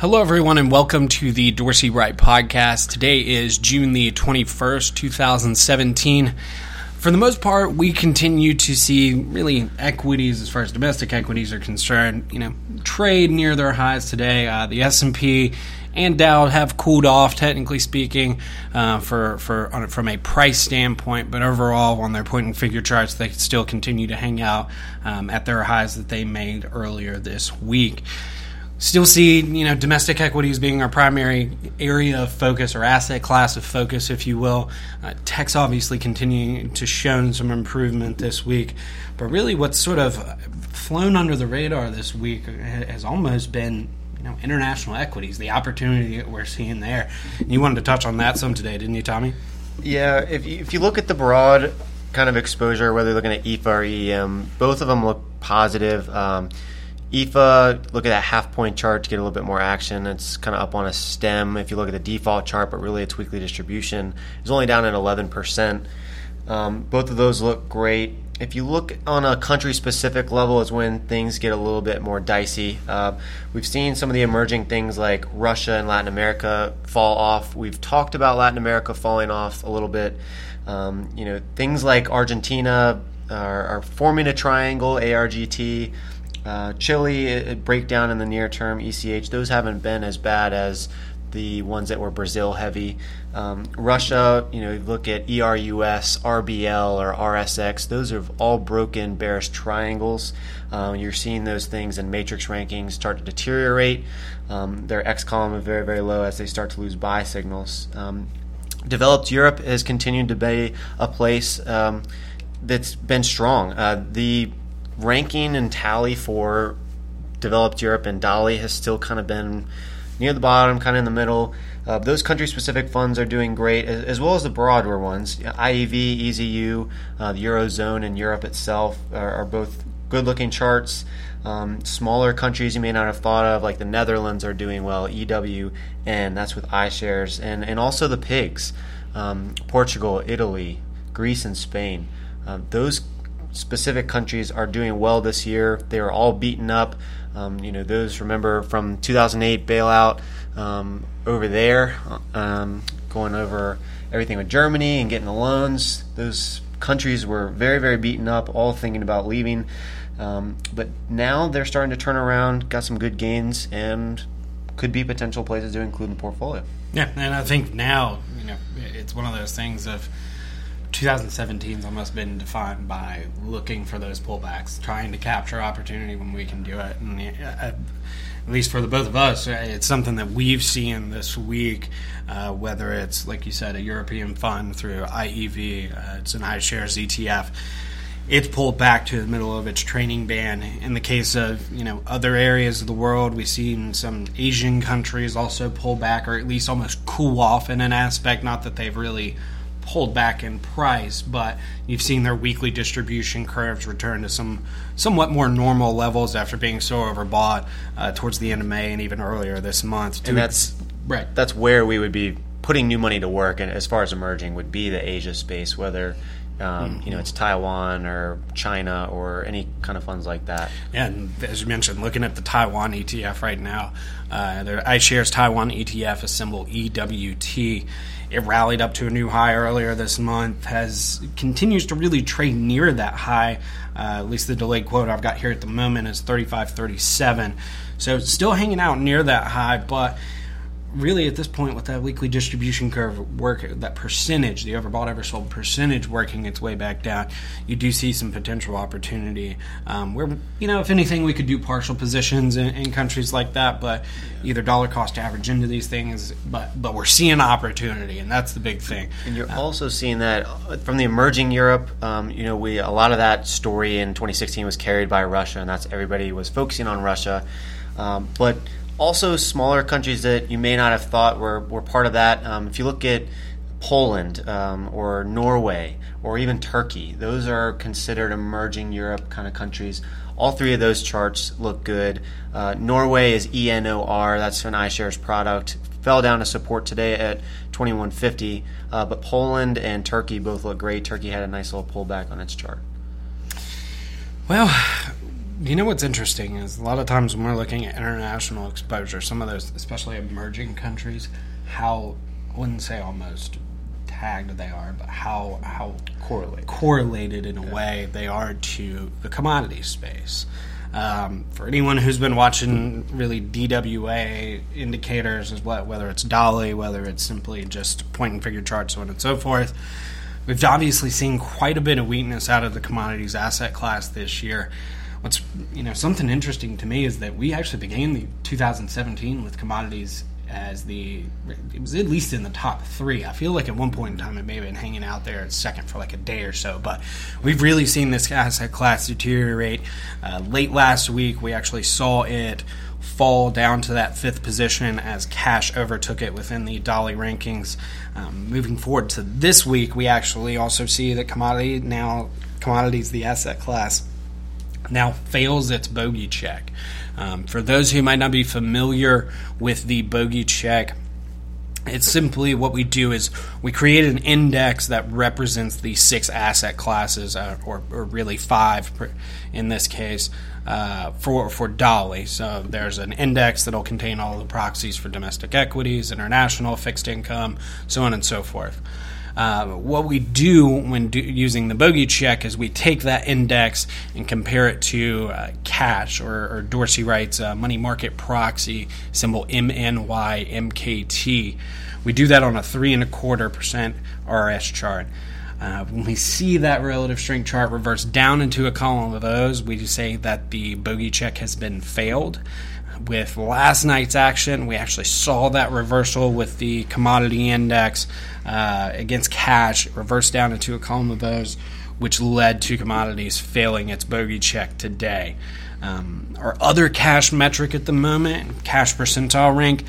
Hello, everyone, and welcome to the Dorsey Wright podcast. Today is June the 21st, 2017. For the most part, we continue to see really equities, as far as domestic equities are concerned, you know, trade near their highs today. Uh, the S&P and Dow have cooled off, technically speaking, uh, for for on, from a price standpoint. But overall, on their point and figure charts, they still continue to hang out um, at their highs that they made earlier this week still see you know domestic equities being our primary area of focus or asset class of focus, if you will. Uh, tech's obviously continuing to show some improvement this week, but really what's sort of flown under the radar this week has almost been you know international equities, the opportunity that we're seeing there. And you wanted to touch on that some today, didn't you, Tommy? Yeah, if you, if you look at the broad kind of exposure, whether you're looking at EFA or EM, both of them look positive. Um, EFA, look at that half point chart to get a little bit more action. It's kind of up on a stem. If you look at the default chart, but really its weekly distribution is only down at 11%. Um, both of those look great. If you look on a country specific level, is when things get a little bit more dicey. Uh, we've seen some of the emerging things like Russia and Latin America fall off. We've talked about Latin America falling off a little bit. Um, you know, things like Argentina are, are forming a triangle, ARGT. Uh, Chile, breakdown in the near term, ECH, those haven't been as bad as the ones that were Brazil heavy. Um, Russia, you know, you look at ERUS, RBL, or RSX, those are all broken bearish triangles. Um, you're seeing those things in matrix rankings start to deteriorate. Um, their X column is very, very low as they start to lose buy signals. Um, developed Europe has continued to be a place um, that's been strong. Uh, the ranking and tally for developed Europe and DALI has still kind of been near the bottom, kind of in the middle. Uh, those country specific funds are doing great, as, as, well as the broader ones. IEV, EZU, uh, the Eurozone, and Europe itself are, are both good looking charts. Um, smaller countries you may not have thought of, like the Netherlands, are doing well. EWN, that's with iShares, and, and also the PIGs. Um, Portugal, Italy, Greece, and Spain. Uh, those specific countries are doing well this year. They are all beaten up. Um, you know, those remember from 2008 bailout um, over there, um, going over everything with Germany and getting the loans. Those countries were very, very beaten up, all thinking about leaving. Um, but now they're starting to turn around, got some good gains, and could be potential places to include in the portfolio. Yeah, and I think now, you know, it's one of those things of 2017's almost been defined by looking for those pullbacks, trying to capture opportunity when we can do it. And uh, at least for the both of us, uh, it's something that we've seen this week. Uh, whether it's like you said, a European fund through IEV, uh, it's an iShares ETF. It's pulled back to the middle of its trading band. In the case of you know other areas of the world, we've seen some Asian countries also pull back, or at least almost cool off in an aspect. Not that they've really pulled back in price, but you've seen their weekly distribution curves return to some somewhat more normal levels after being so overbought uh, towards the end of May and even earlier this month. And that's right. That's where we would be putting new money to work, and as far as emerging, would be the Asia space, whether. Um, mm-hmm. You know, it's Taiwan or China or any kind of funds like that. Yeah, and as you mentioned, looking at the Taiwan ETF right now, uh, their iShares Taiwan ETF is symbol EWT it rallied up to a new high earlier this month. Has continues to really trade near that high. Uh, at least the delayed quote I've got here at the moment is 35.37. So still hanging out near that high, but really at this point with that weekly distribution curve work that percentage the overbought oversold percentage working its way back down you do see some potential opportunity um, where you know if anything we could do partial positions in, in countries like that but yeah. either dollar cost average into these things but but we're seeing opportunity and that's the big thing and you're uh, also seeing that from the emerging Europe um, you know we a lot of that story in 2016 was carried by Russia and that's everybody was focusing on Russia um, but also smaller countries that you may not have thought were, were part of that. Um, if you look at Poland um, or Norway or even Turkey, those are considered emerging Europe kind of countries. All three of those charts look good. Uh, Norway is ENOR, that's an iShares product. Fell down to support today at 2150, uh, but Poland and Turkey both look great. Turkey had a nice little pullback on its chart. Well, You know what's interesting is a lot of times when we're looking at international exposure, some of those, especially emerging countries, how I wouldn't say almost tagged they are, but how how Correlated. correlated in a way they are to the commodity space. Um, for anyone who's been watching really DWA indicators, as what whether it's DALI, whether it's simply just point and figure charts, so on and so forth, we've obviously seen quite a bit of weakness out of the commodities asset class this year. What's you know something interesting to me is that we actually began the 2017 with commodities as the it was at least in the top three. I feel like at one point in time it may have been hanging out there at second for like a day or so, but we've really seen this asset class deteriorate. Uh, late last week, we actually saw it fall down to that fifth position as cash overtook it within the DALI rankings. Um, moving forward to this week, we actually also see that commodity now commodities, the asset class, now fails its bogey check. Um, for those who might not be familiar with the bogey check, it's simply what we do is we create an index that represents the six asset classes, uh, or, or, really five in this case, uh, for for DALI. So there's an index that'll contain all the proxies for domestic equities, international fixed income, so on and so forth. Uh, what we do when do, using the bogey check is we take that index and compare it to uh, cash or, or, Dorsey Wright's uh, money market proxy symbol MNYMKT. We do that on a three and a quarter percent RS chart. Uh, when we see that relative strength chart reverse down into a column of O's, we say that the bogey check has been failed with last night's action, we actually saw that reversal with the commodity index uh, against cash. Reversed down into a column of O's, which led to commodities failing its bogey check today. Um, our other cash metric at the moment, cash percentile rank,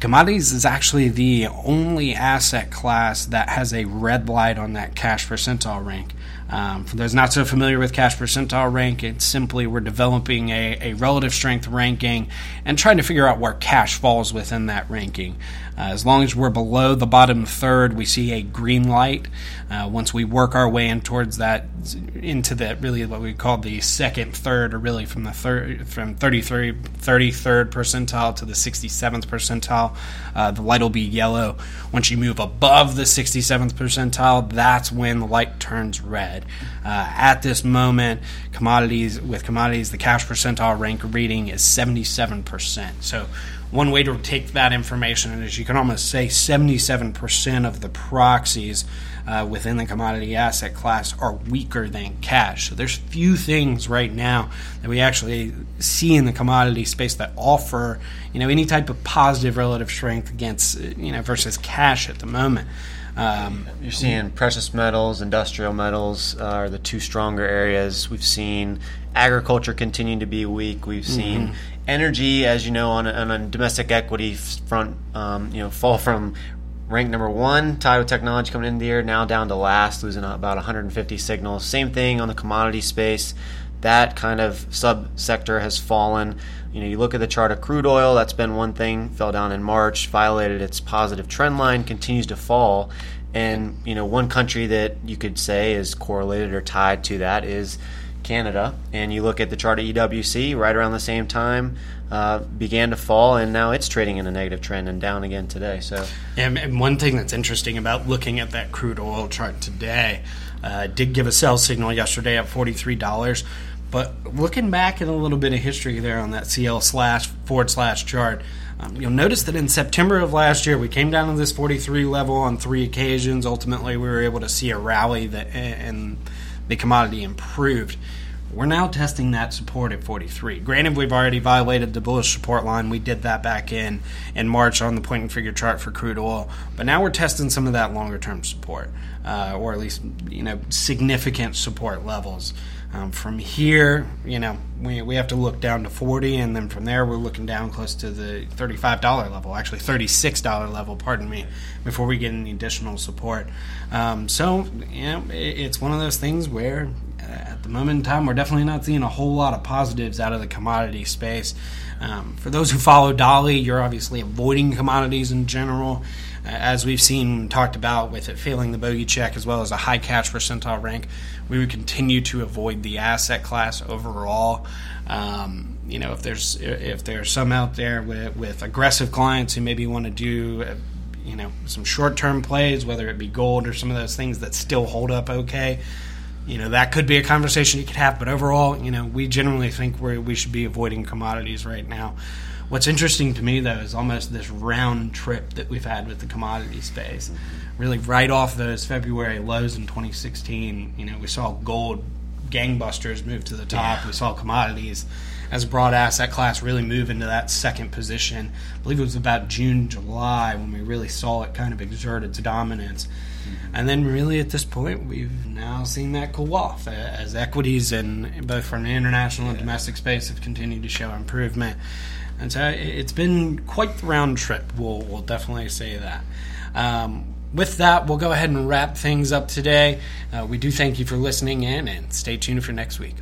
commodities is actually the only asset class that has a red light on that cash percentile rank. Um, for those not so familiar with cash percentile rank, it's simply we're developing a, a relative strength ranking and trying to figure out where cash falls within that ranking. Uh, as long as we're below the bottom third, we see a green light. Uh, once we work our way in towards that, into the really what we call the second third, or really from the third from 33, 33rd percentile to the 67th percentile, uh, the light will be yellow. Once you move above the 67th percentile, that's when the light turns red. Uh, at this moment, commodities with commodities, the cash percentile rank reading is 77%. So one way to take that information is you can almost say 77% of the proxies uh, within the commodity asset class are weaker than cash. So there's few things right now that we actually see in the commodity space that offer you know any type of positive relative strength against you know versus cash at the moment. Um, You're seeing precious metals, industrial metals uh, are the two stronger areas. We've seen agriculture continue to be weak. We've seen mm-hmm. energy, as you know, on a, on a domestic equity front, um, you know, fall from rank number one, tied with Technology coming in the year, now down to last, losing about 150 signals. Same thing on the commodity space. That kind of subsector has fallen. You know, you look at the chart of crude oil, that's been one thing, fell down in March, violated its positive trend line, continues to fall. And, you know, one country that you could say is correlated or tied to that is Canada. And you look at the chart of EWC right around the same time, uh, began to fall, and now it's trading in a negative trend and down again today. So, and one thing that's interesting about looking at that crude oil chart today, uh, did give a sell signal yesterday at forty three dollars. But looking back at a little bit of history there on that CL slash forward slash chart, um, you'll notice that in September of last year, we came down to this 43 level on three occasions. Ultimately, we were able to see a rally that and the commodity improved. We're now testing that support at 43. Granted, we've already violated the bullish support line. We did that back in in March on the point and figure chart for crude oil, but now we're testing some of that longer term support, uh, or at least you know significant support levels. Um, from here, you know, we, we have to look down to 40, and then from there, we're looking down close to the $35 level, actually $36 level, pardon me, before we get any additional support. Um, so, you know, it, it's one of those things where uh, at the moment in time, we're definitely not seeing a whole lot of positives out of the commodity space. Um, for those who follow DALI, you're obviously avoiding commodities in general. As we've seen and talked about with it failing the bogey check as well as a high cash percentile rank, we would continue to avoid the asset class overall. Um, you know, if there's if there's some out there with, with aggressive clients who maybe want to do, you know, some short term plays, whether it be gold or some of those things that still hold up okay. You know, that could be a conversation you could have, but overall, you know, we generally think we we should be avoiding commodities right now. What's interesting to me, though, is almost this round trip that we've had with the commodity space. Really, right off those February lows in 2016, you know, we saw gold gangbusters move to the top. Yeah. We saw commodities as a broad asset class really move into that second position. I believe it was about June, July when we really saw it kind of exert its dominance. Mm-hmm. And then, really, at this point, we've now seen that cool off as equities and both from the international and domestic space have continued to show improvement. And so it's been quite the round trip. We'll, we'll definitely say that. Um, with that, we'll go ahead and wrap things up today. Uh, we do thank you for listening in and stay tuned for next week.